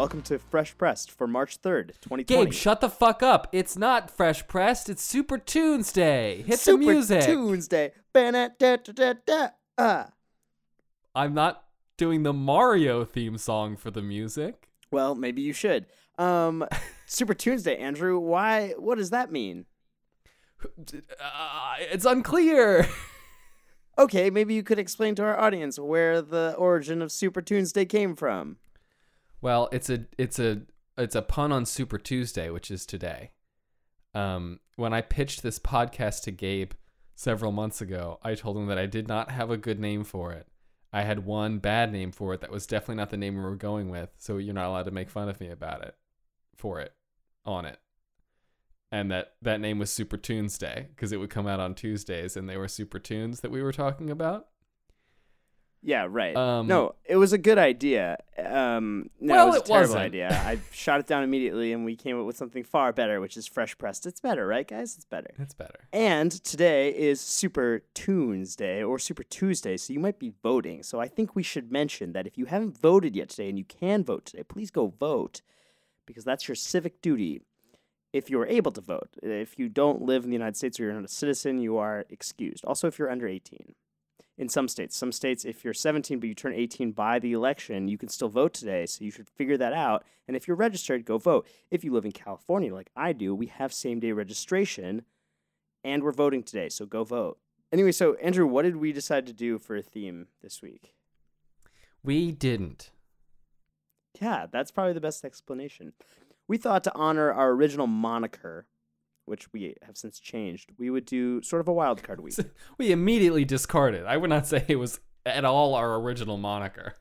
welcome to Fresh Pressed for March 3rd, 2020. Gabe, shut the fuck up. It's not Fresh Pressed. It's Super Tunes Day. Hit Super the music. Tuesday. Ba-da-da-da-da-da. Ah. I'm not doing the Mario theme song for the music. Well, maybe you should. Um, Super Tuesday, Andrew. Why? What does that mean? Uh, it's unclear. Okay, maybe you could explain to our audience where the origin of Super Tuesday came from. Well, it's a it's a it's a pun on Super Tuesday, which is today. Um, when I pitched this podcast to Gabe several months ago, I told him that I did not have a good name for it. I had one bad name for it that was definitely not the name we were going with, so you're not allowed to make fun of me about it for it on it. And that that name was Super Tunes Day because it would come out on Tuesdays and they were Super Tunes that we were talking about. Yeah, right. Um, no, it was a good idea. Um, no, Well, it was a it terrible wasn't. idea. I shot it down immediately, and we came up with something far better, which is Fresh Pressed. It's better, right, guys? It's better. It's better. And today is Super Tunes Day or Super Tuesday, so you might be voting. So I think we should mention that if you haven't voted yet today and you can vote today, please go vote because that's your civic duty. If you're able to vote, if you don't live in the United States or you're not a citizen, you are excused. Also, if you're under 18. In some states, some states, if you're 17 but you turn 18 by the election, you can still vote today. So you should figure that out. And if you're registered, go vote. If you live in California, like I do, we have same day registration and we're voting today, so go vote. Anyway, so Andrew, what did we decide to do for a theme this week? We didn't. Yeah, that's probably the best explanation. We thought to honor our original moniker, which we have since changed, we would do sort of a wild card week. We immediately discarded. I would not say it was at all our original moniker.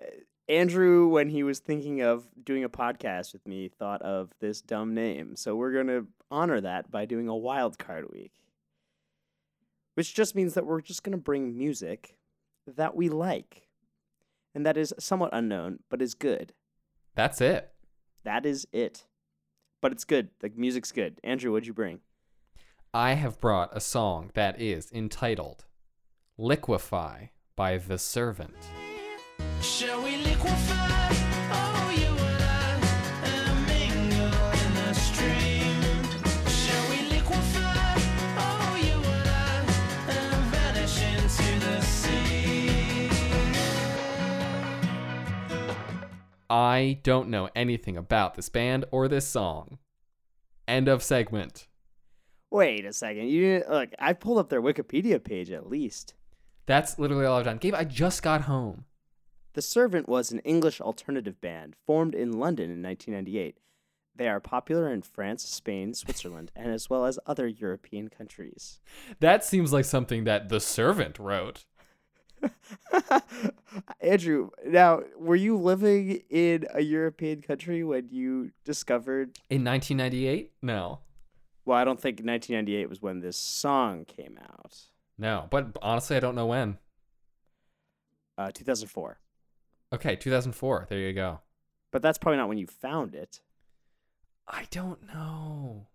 Uh, Andrew, when he was thinking of doing a podcast with me, thought of this dumb name. So we're going to honor that by doing a wild card week. Which just means that we're just going to bring music that we like and that is somewhat unknown, but is good. That's it. That is it. But it's good. The music's good. Andrew, what'd you bring? I have brought a song that is entitled Liquefy by The Servant. Shall we liquefy? I don't know anything about this band or this song. End of segment. Wait a second. You look, I pulled up their Wikipedia page at least. That's literally all I've done. Gabe, I just got home. The Servant was an English alternative band formed in London in 1998. They are popular in France, Spain, Switzerland, and as well as other European countries. That seems like something that The Servant wrote. Andrew, now, were you living in a European country when you discovered? In 1998? No. Well, I don't think 1998 was when this song came out. No. But honestly, I don't know when. Uh, 2004. Okay, 2004. There you go. But that's probably not when you found it. I don't know.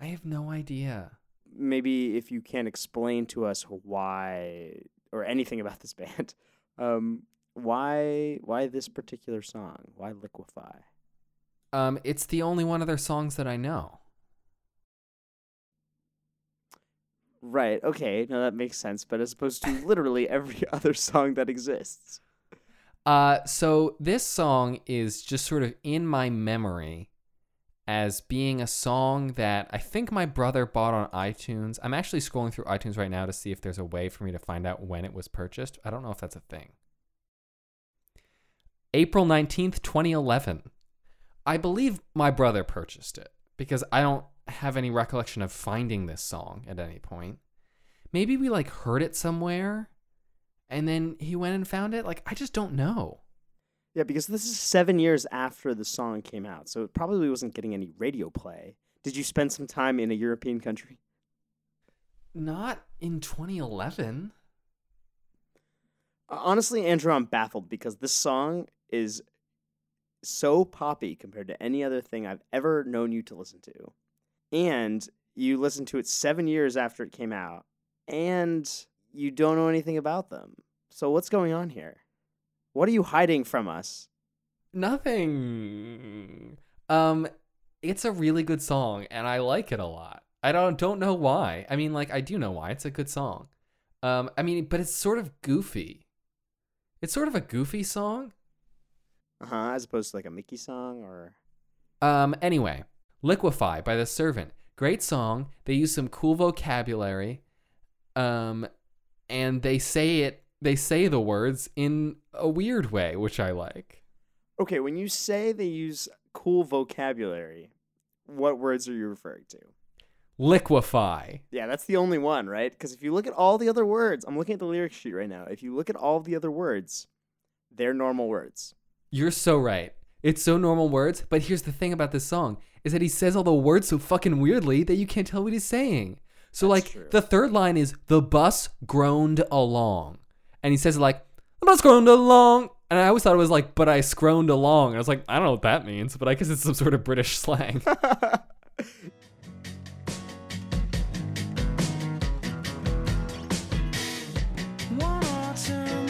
I have no idea. Maybe if you can explain to us why or anything about this band, um, why why this particular song? Why Liquefy? Um, it's the only one of their songs that I know. Right. Okay. No, that makes sense. But as opposed to literally every other song that exists. Uh, so this song is just sort of in my memory as being a song that I think my brother bought on iTunes. I'm actually scrolling through iTunes right now to see if there's a way for me to find out when it was purchased. I don't know if that's a thing. April 19th, 2011. I believe my brother purchased it because I don't have any recollection of finding this song at any point. Maybe we like heard it somewhere and then he went and found it. Like, I just don't know. Yeah, because this is seven years after the song came out, so it probably wasn't getting any radio play. Did you spend some time in a European country? Not in 2011. Uh, Honestly, Andrew, I'm baffled because this song is so poppy compared to any other thing I've ever known you to listen to. And you listened to it seven years after it came out, and you don't know anything about them. So, what's going on here? What are you hiding from us? Nothing. Um, it's a really good song, and I like it a lot. I don't don't know why. I mean, like I do know why. It's a good song. Um, I mean, but it's sort of goofy. It's sort of a goofy song. Uh huh. As opposed to like a Mickey song or. Um, anyway, Liquefy by The Servant. Great song. They use some cool vocabulary. Um, and they say it, they say the words in a weird way, which I like. Okay, when you say they use cool vocabulary, what words are you referring to? Liquefy. Yeah, that's the only one, right? Because if you look at all the other words, I'm looking at the lyric sheet right now. If you look at all the other words, they're normal words. You're so right. It's so normal words, but here's the thing about this song is that he says all the words so fucking weirdly that you can't tell what he's saying. So That's like true. the third line is the bus groaned along. And he says like, "I'm not groaned along. And I always thought it was like, but I scroned along. And I was like, I don't know what that means, but I guess it's some sort of British slang. One autumn,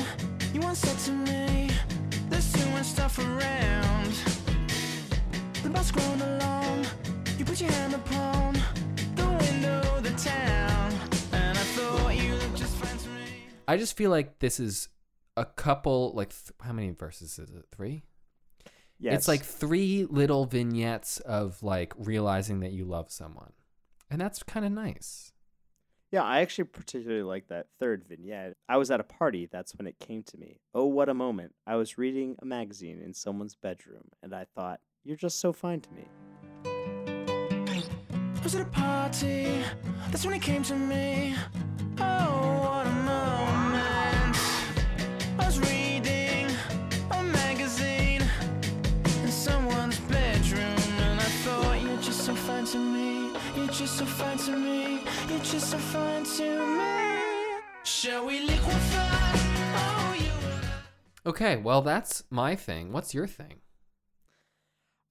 you once said to me, there's too much stuff around. The bus groaned along, you put your hand upon the window of the town, I just feel like this is a couple like th- how many verses is it? 3? yes. It's like three little vignettes of like realizing that you love someone. And that's kind of nice. Yeah, I actually particularly like that third vignette. I was at a party, that's when it came to me. Oh, what a moment. I was reading a magazine in someone's bedroom, and I thought, you're just so fine to me. I was at a party, that's when it came to me. Oh, just so fine to me. You're just so fine to me. Shall we liquefy? Oh, you. Okay, well that's my thing. What's your thing?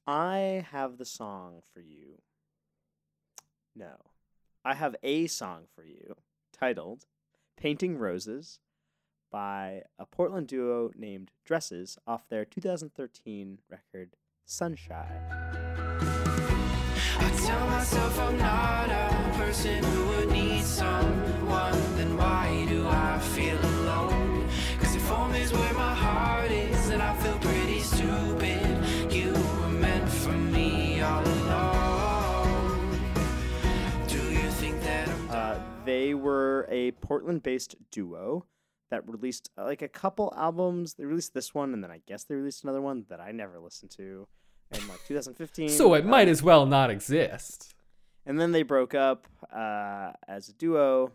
I have the song for you. No. I have a song for you titled Painting Roses by a Portland duo named Dresses off their 2013 record Sunshine. Tell myself I'm not a person who would need someone. Then why do I feel alone? Cause if home is where my heart is, then I feel pretty stupid. You were meant for me all along. Do you think that Uh, they were a Portland based duo that released uh, like a couple albums. They released this one, and then I guess they released another one that I never listened to in like 2015. So it might Um, as well not exist. And then they broke up uh, as a duo.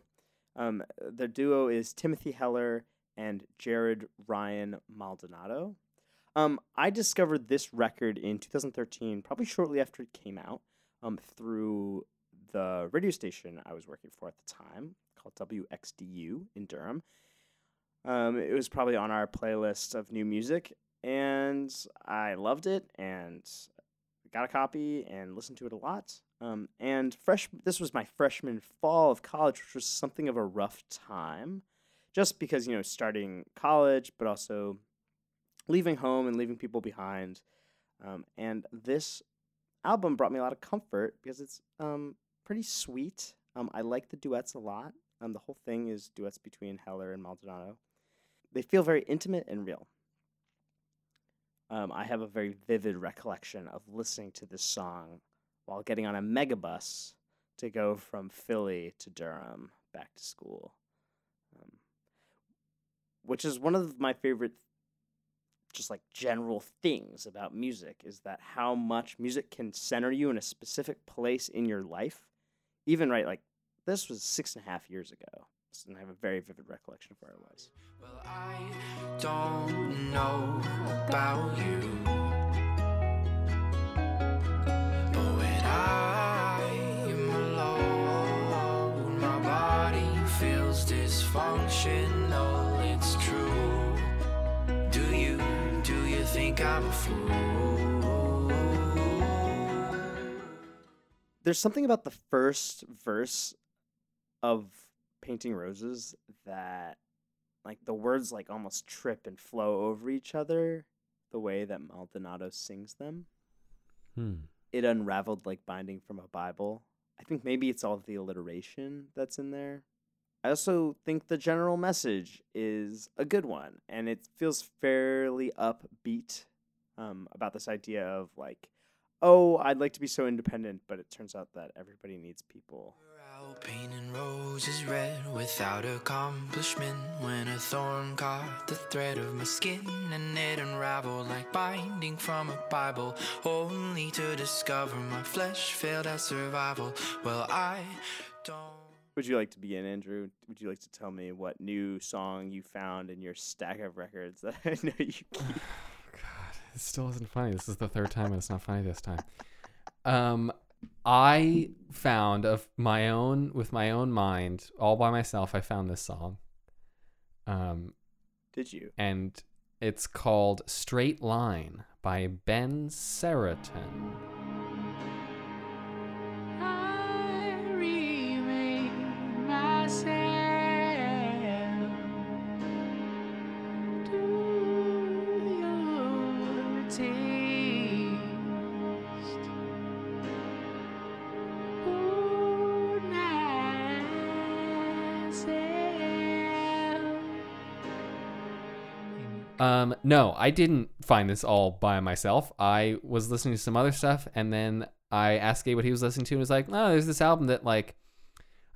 Um, their duo is Timothy Heller and Jared Ryan Maldonado. Um, I discovered this record in 2013, probably shortly after it came out, um, through the radio station I was working for at the time called WXDU in Durham. Um, it was probably on our playlist of new music, and I loved it and got a copy and listened to it a lot. Um, and fresh, this was my freshman fall of college, which was something of a rough time, just because you know starting college, but also leaving home and leaving people behind. Um, and this album brought me a lot of comfort because it's um, pretty sweet. Um, I like the duets a lot. Um, the whole thing is duets between Heller and Maldonado. They feel very intimate and real. Um, I have a very vivid recollection of listening to this song while getting on a megabus to go from Philly to Durham back to school, um, which is one of my favorite, just like general things about music is that how much music can center you in a specific place in your life. Even right, like this was six and a half years ago, and I have a very vivid recollection of where I was. Well, I don't know about you. There's something about the first verse of painting roses that like the words like almost trip and flow over each other the way that Maldonado sings them. Hmm. It unraveled like binding from a Bible. I think maybe it's all the alliteration that's in there. I also think the general message is a good one, and it feels fairly upbeat um, about this idea of like, oh, I'd like to be so independent, but it turns out that everybody needs people. Out painting roses red without accomplishment when a thorn caught the thread of my skin and it unraveled like binding from a Bible only to discover my flesh failed at survival well I don't Would you like to begin, Andrew? Would you like to tell me what new song you found in your stack of records that I know you keep? God, it still isn't funny. This is the third time, and it's not funny this time. Um, I found of my own, with my own mind, all by myself. I found this song. Um, Did you? and it's called "Straight Line" by Ben Seretan. I remain myself. Um, no, I didn't find this all by myself. I was listening to some other stuff, and then I asked Gabe what he was listening to, and was like, "Oh, there's this album that like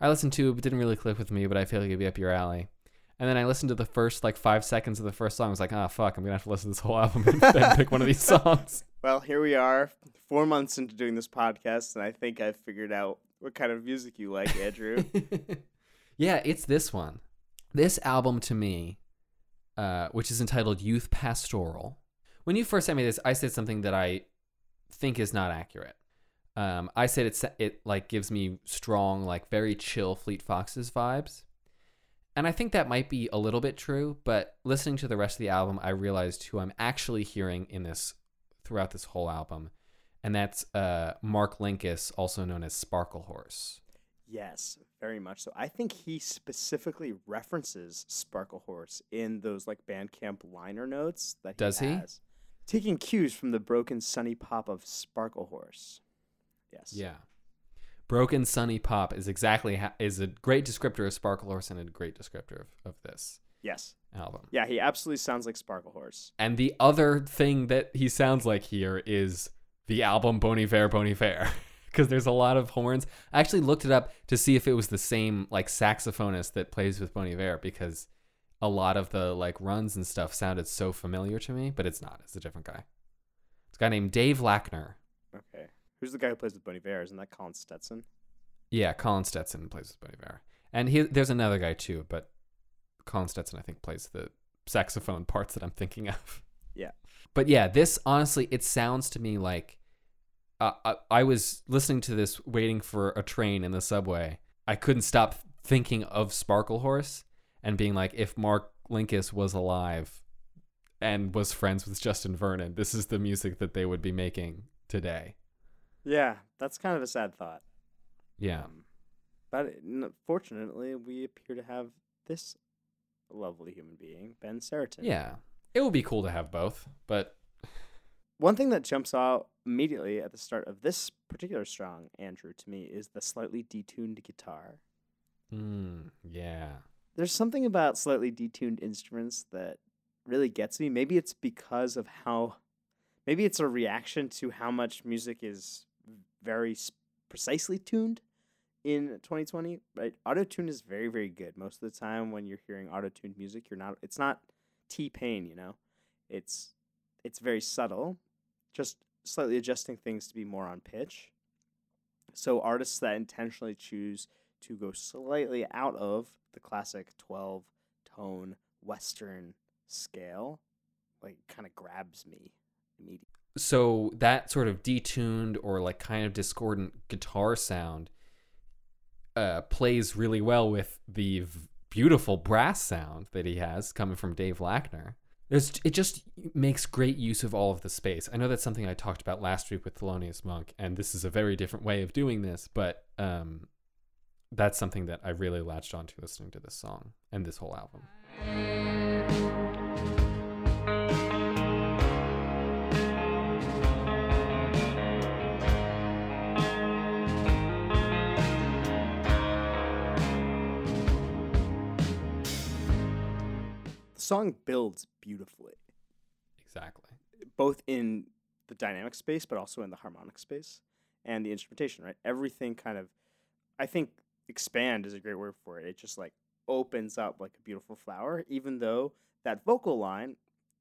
I listened to, but didn't really click with me, but I feel like it'd be up your alley." And then I listened to the first like five seconds of the first song. I was like, "Ah, fuck, I'm gonna have to listen to this whole album and then pick one of these songs." Well, here we are, four months into doing this podcast, and I think I've figured out what kind of music you like, Andrew. yeah, it's this one. This album to me, uh, which is entitled Youth Pastoral. When you first sent me this, I said something that I think is not accurate. Um, I said it's it like gives me strong, like very chill Fleet Foxes vibes. And I think that might be a little bit true, but listening to the rest of the album, I realized who I'm actually hearing in this throughout this whole album. And that's uh, Mark Linkous, also known as Sparklehorse. Yes, very much so. I think he specifically references Sparklehorse in those like Bandcamp liner notes that he Does he? has. Taking cues from the broken sunny pop of Sparklehorse. Yes. Yeah. Broken Sunny Pop is exactly ha- is a great descriptor of Sparklehorse and a great descriptor of, of this Yes. album. Yeah, he absolutely sounds like Sparklehorse. And the other thing that he sounds like here is the album Bon Iver Bon Iver. Because there's a lot of horns. I actually looked it up to see if it was the same like saxophonist that plays with Bon Iver because a lot of the like runs and stuff sounded so familiar to me, but it's not. It's a different guy. It's a guy named Dave Lackner. Okay. Who's the guy who plays with Bon Iver? Isn't that Colin Stetson? Yeah, Colin Stetson plays with Bon Iver. And he, there's another guy too, but Colin Stetson, I think, plays the saxophone parts that I'm thinking of. Yeah. But yeah, this honestly, it sounds to me like uh, I, I was listening to this waiting for a train in the subway. I couldn't stop thinking of Sparklehorse and being like, if Mark Linkous was alive and was friends with Justin Vernon, this is the music that they would be making today. Yeah, that's kind of a sad thought. Yeah. Um, but fortunately, we appear to have this lovely human being, Ben Seretan. Yeah. It would be cool to have both, but One thing that jumps out immediately at the start of this particular song, Andrew, to me, is the slightly detuned guitar. Mm, yeah. There's something about slightly detuned instruments that really gets me. Maybe it's because of how, maybe it's a reaction to how much music is very precisely tuned in 2020. Right, auto tune is very very good. Most of the time when you're hearing auto tuned music, you're not. It's not T Pain, you know. It's it's very subtle, just slightly adjusting things to be more on pitch. So artists that intentionally choose to go slightly out of the classic 12 tone western scale like kind of grabs me immediately. So that sort of detuned or like kind of discordant guitar sound uh, plays really well with the v- beautiful brass sound that he has coming from Dave Lackner. There's, it just makes great use of all of the space. I know that's something I talked about last week with Thelonious Monk, and this is a very different way of doing this, but um, that's something that I really latched onto listening to this song and this whole album. Song builds beautifully, Exactly. both in the dynamic space, but also in the harmonic space and the instrumentation. Right, everything kind of. I think expand is a great word for it. It just like opens up like a beautiful flower, even though that vocal line,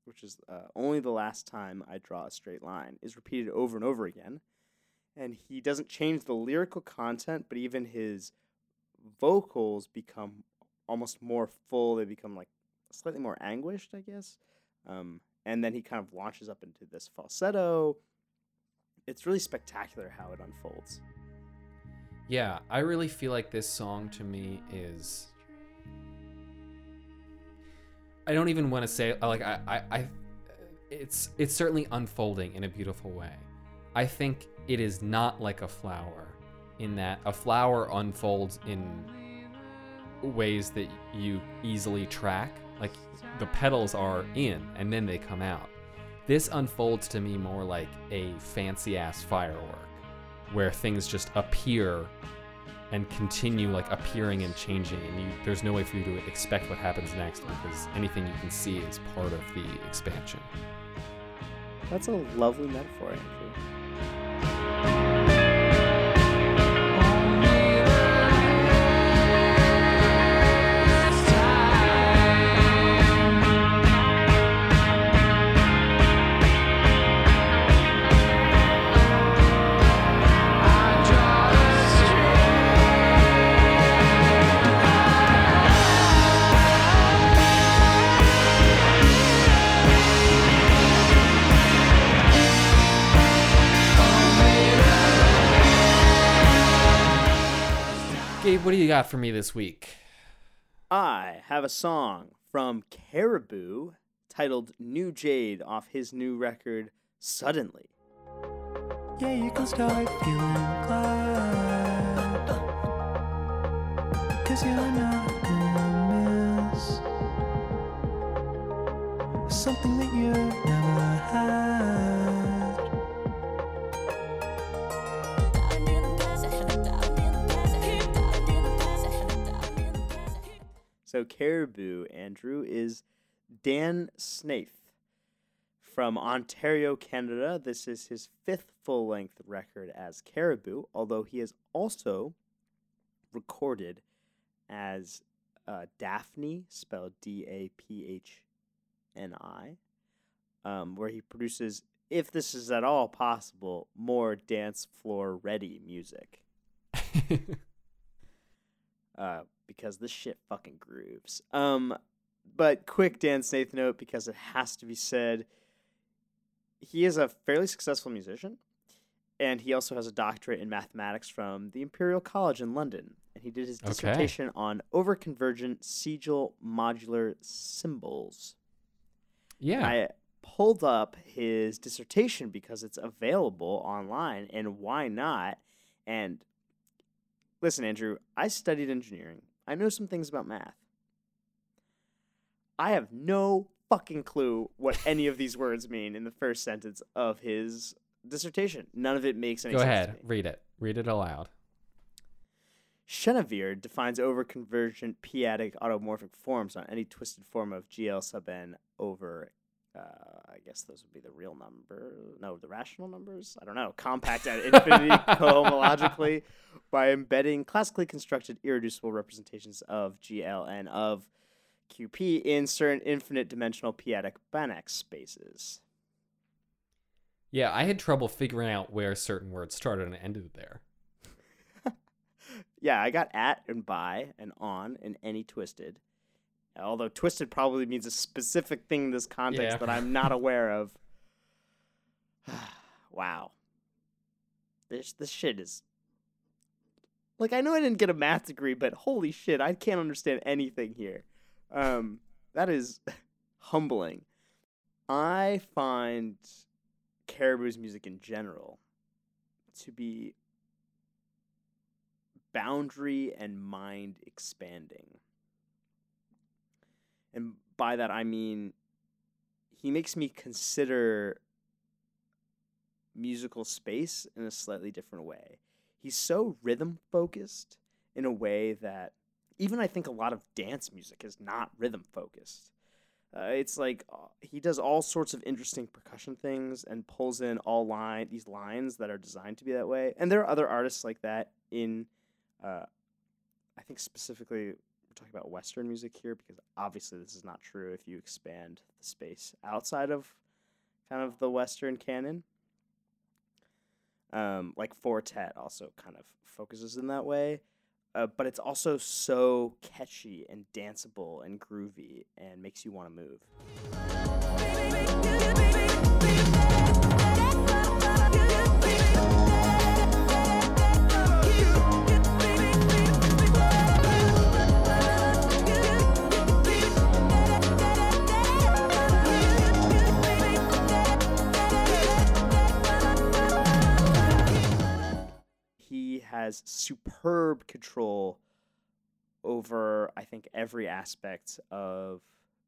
which is uh, only the last time I draw a straight line, is repeated over and over again. And he doesn't change the lyrical content, but even his vocals become almost more full. They become like slightly more anguished, I guess. Um, and then he kind of launches up into this falsetto. It's really spectacular how it unfolds. Yeah, I really feel like this song to me is. I don't even want to say like I, I, I it's it's certainly unfolding in a beautiful way. I think it is not like a flower in that a flower unfolds in ways that you easily track. Like the petals are in and then they come out. This unfolds to me more like a fancy ass firework where things just appear and continue like appearing and changing and you, there's no way for you to expect what happens next because anything you can see is part of the expansion. That's a lovely metaphor, Andrew. What do you got for me this week? I have a song from Caribou titled New Jade off his new record, Suddenly. Yeah, you can start feeling glad. Cause you're not gonna miss something that you never had. So, Caribou, Andrew, is Dan Snaith from Ontario, Canada. This is his fifth full length record as Caribou, although he has also recorded as uh, Daphni, spelled D A P H N I, um, where he produces, if this is at all possible, more dance floor ready music. uh, because this shit fucking grooves. Um, but quick Dan Snaith note because it has to be said. He is a fairly successful musician, and he also has a doctorate in mathematics from the Imperial College in London. And he did his Okay. dissertation on overconvergent Siegel modular symbols. yeah. I pulled up his dissertation because it's available online, and why not? And listen, Andrew, I studied engineering. I know some things about math. I have no fucking clue what any of these words mean in the first sentence of his dissertation. None of it makes any Go sense. ahead, To me. read it. Read it aloud. Chenevier defines overconvergent p-adic automorphic forms on any twisted form of GL sub n over, uh, I guess those would be the real number. No, the rational numbers? I don't know. Compact at infinity cohomologically by embedding classically constructed irreducible representations of GLN of QP in certain infinite dimensional p-adic Banach spaces. Yeah, I had trouble figuring out where certain words started and ended there. Yeah, I got at and by and on and any twisted. Although twisted probably means a specific thing in this context Yeah. that I'm not aware of. wow. This this shit is like I know I didn't get a math degree, but holy shit, I can't understand anything here. Um that is humbling. I find Caribou's music in general to be boundary and mind expanding. And by that I mean he makes me consider musical space in a slightly different way. He's so rhythm focused in a way that even I think a lot of dance music is not rhythm focused. Uh, it's like uh, he does all sorts of interesting percussion things and pulls in all line these lines that are designed to be that way. And there are other artists like that in, uh, I think specifically talking about Western music here because obviously this is not true if you expand the space outside of kind of the Western canon. Um, like Four Tet also kind of focuses in that way uh, but it's also so catchy and danceable and groovy and makes you want to move. Has superb control over, I think, every aspect of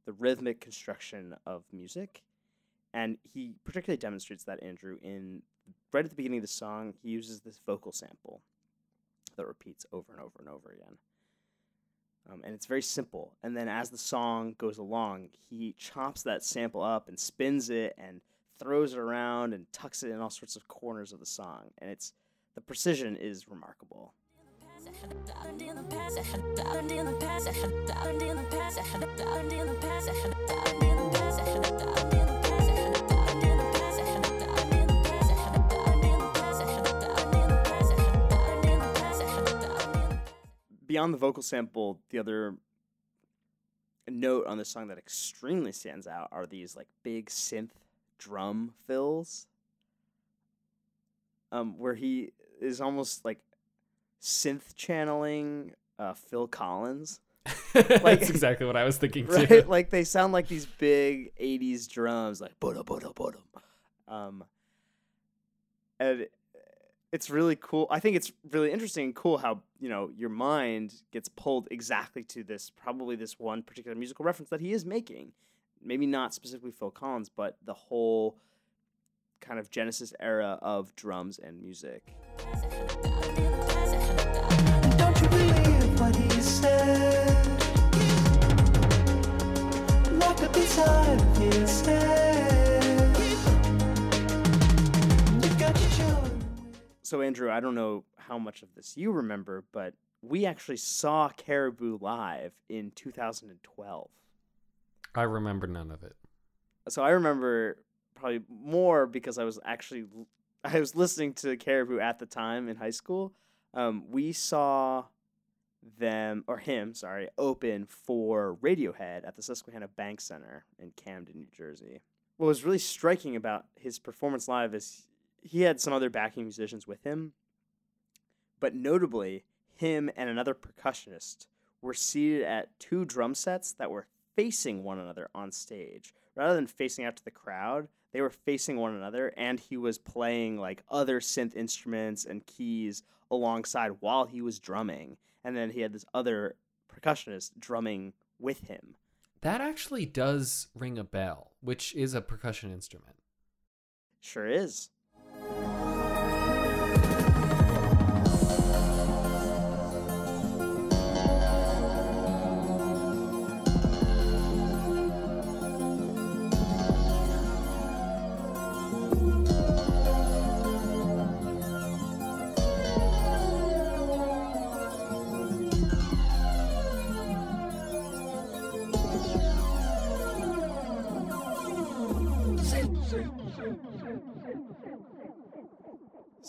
the rhythmic construction of music. And he particularly demonstrates that, Andrew, in right at the beginning of the song, he uses this vocal sample that repeats over and over and over again. Um, and it's very simple. And then as the song goes along, he chops that sample up and spins it and throws it around and tucks it in all sorts of corners of the song. And it's the precision is remarkable. Beyond the vocal sample, the other note on the song that extremely stands out are these like big synth drum fills. Um, where he is almost like synth channeling uh, Phil Collins. like, That's exactly what I was thinking too. right? like they sound like these big '80s drums, like boda boda boda. Um, and it's really cool. I think it's really interesting and cool how you know your mind gets pulled exactly to this, probably this one particular musical reference that he is making. Maybe not specifically Phil Collins, but the whole kind of Genesis era of drums and music. Don't you believe what he said? Locked up inside of his head. You got your. So Andrew, I don't know how much of this you remember, but we actually saw Caribou live in 2012. I remember none of it. so I remember probably more because I was actually I was listening to Caribou at the time in high school. Um, we saw them or him, sorry, open for Radiohead at the Susquehanna Bank Center in Camden, New Jersey. What was really striking about his performance live is he had some other backing musicians with him, but notably, him and another percussionist were seated at two drum sets that were facing one another on stage. Rather than facing out to the crowd, they were facing one another, and he was playing like other synth instruments and keys alongside while he was drumming. And then he had this other percussionist drumming with him. That actually does ring a bell, which is a percussion instrument. Sure is.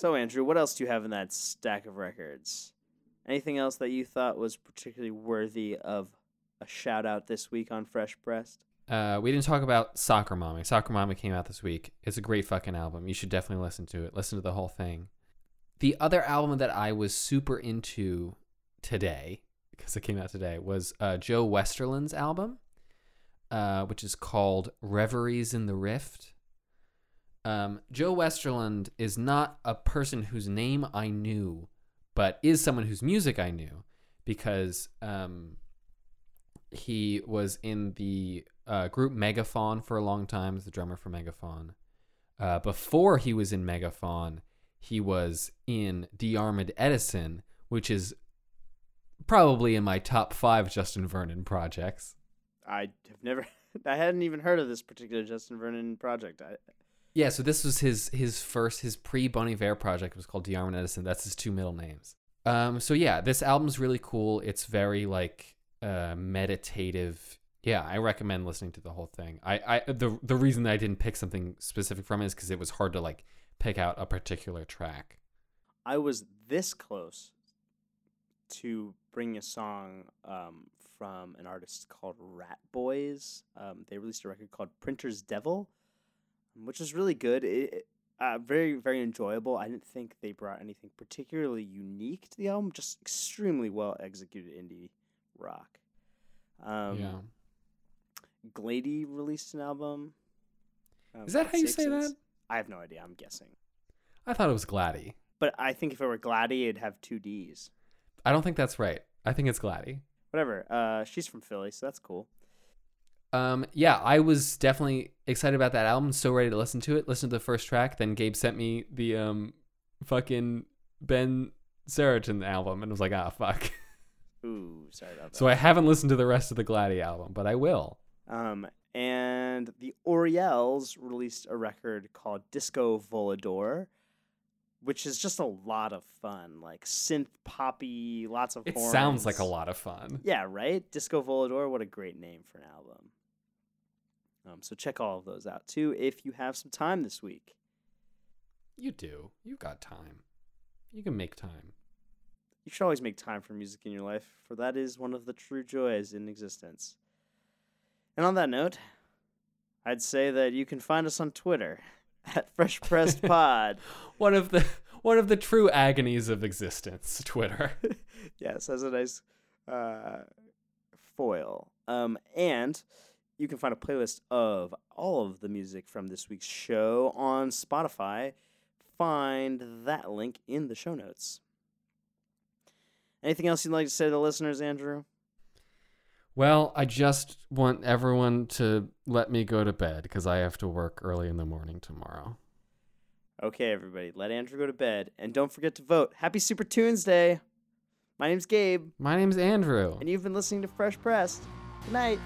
So, Andrew, what else do you have in that stack of records? Anything else that you thought was particularly worthy of a shout out this week on Fresh Pressed? Uh, we didn't talk about Soccer Mommy. Soccer Mommy came out this week. It's a great fucking album. You should definitely listen to it. Listen to the whole thing. The other album that I was super into today, because it came out today, was uh, Joe Westerlund's album, uh, which is called Reveries in the Rift. Um, Joe Westerlund is not a person whose name I knew, but is someone whose music I knew because um, he was in the uh, group Megafaun for a long time as the drummer for Megafaun. Uh, before he was in Megafaun, he was in DeYarmond Edison, which is probably in my top five Justin Vernon projects. I have never I hadn't even heard of this particular Justin Vernon project. I, Yeah, so this was his his first his pre Bon Iver project it was called DeYarmond Edison. That's his two middle names. Um, so yeah, this album's really cool. It's very like uh, meditative. Yeah, I recommend listening to the whole thing. I, I the the reason that I didn't pick something specific from it is because it was hard to like pick out a particular track. I was this close to bringing a song um, from an artist called Rat Boys. Um, they released a record called Printer's Devil, which is really good. It, uh, very, very enjoyable. I didn't think they brought anything particularly unique to the album, just extremely well executed indie rock. Um, yeah, Glady released an album. um, is that how you say that? I have no idea. I'm guessing. I thought it was Gladdy. But I think if it were Glady, it'd have two D's. I don't think that's right. I think it's Gladdy. Whatever. Uh, she's from Philly, so that's cool. Um, yeah, I was definitely excited about that album. So ready to listen to it. Listen to the first track. Then Gabe sent me the um, fucking Ben Seretan album, and I was like, ah, fuck. Ooh, sorry about that. so I haven't listened to the rest of the Gladdy album, but I will. um, and the Orielles released a record called Disco Volador, which is just a lot of fun, like synth poppy, lots of. It horns. sounds like a lot of fun. Yeah, right. Disco Volador. What a great name for an album. Um, so check all of those out too if you have some time this week. You do. You've got time. You can make time. You should always make time for music in your life, for that is one of the true joys in existence. And on that note, I'd say that you can find us on Twitter at Fresh Pressed Pod. One of the one of the true agonies of existence. Twitter. yes, as a nice uh, foil. Um, and you can find a playlist of all of the music from this week's show on Spotify. Find that link in the show notes. Anything else you'd like to say to the listeners, Andrew? Well, I just want everyone to let me go to bed because I have to work early in the morning tomorrow. Okay, everybody, let Andrew go to bed. And don't forget to vote. Happy Super Tuesday! My name's Gabe, My name's Andrew. and you've been listening to Fresh Pressed. Good night.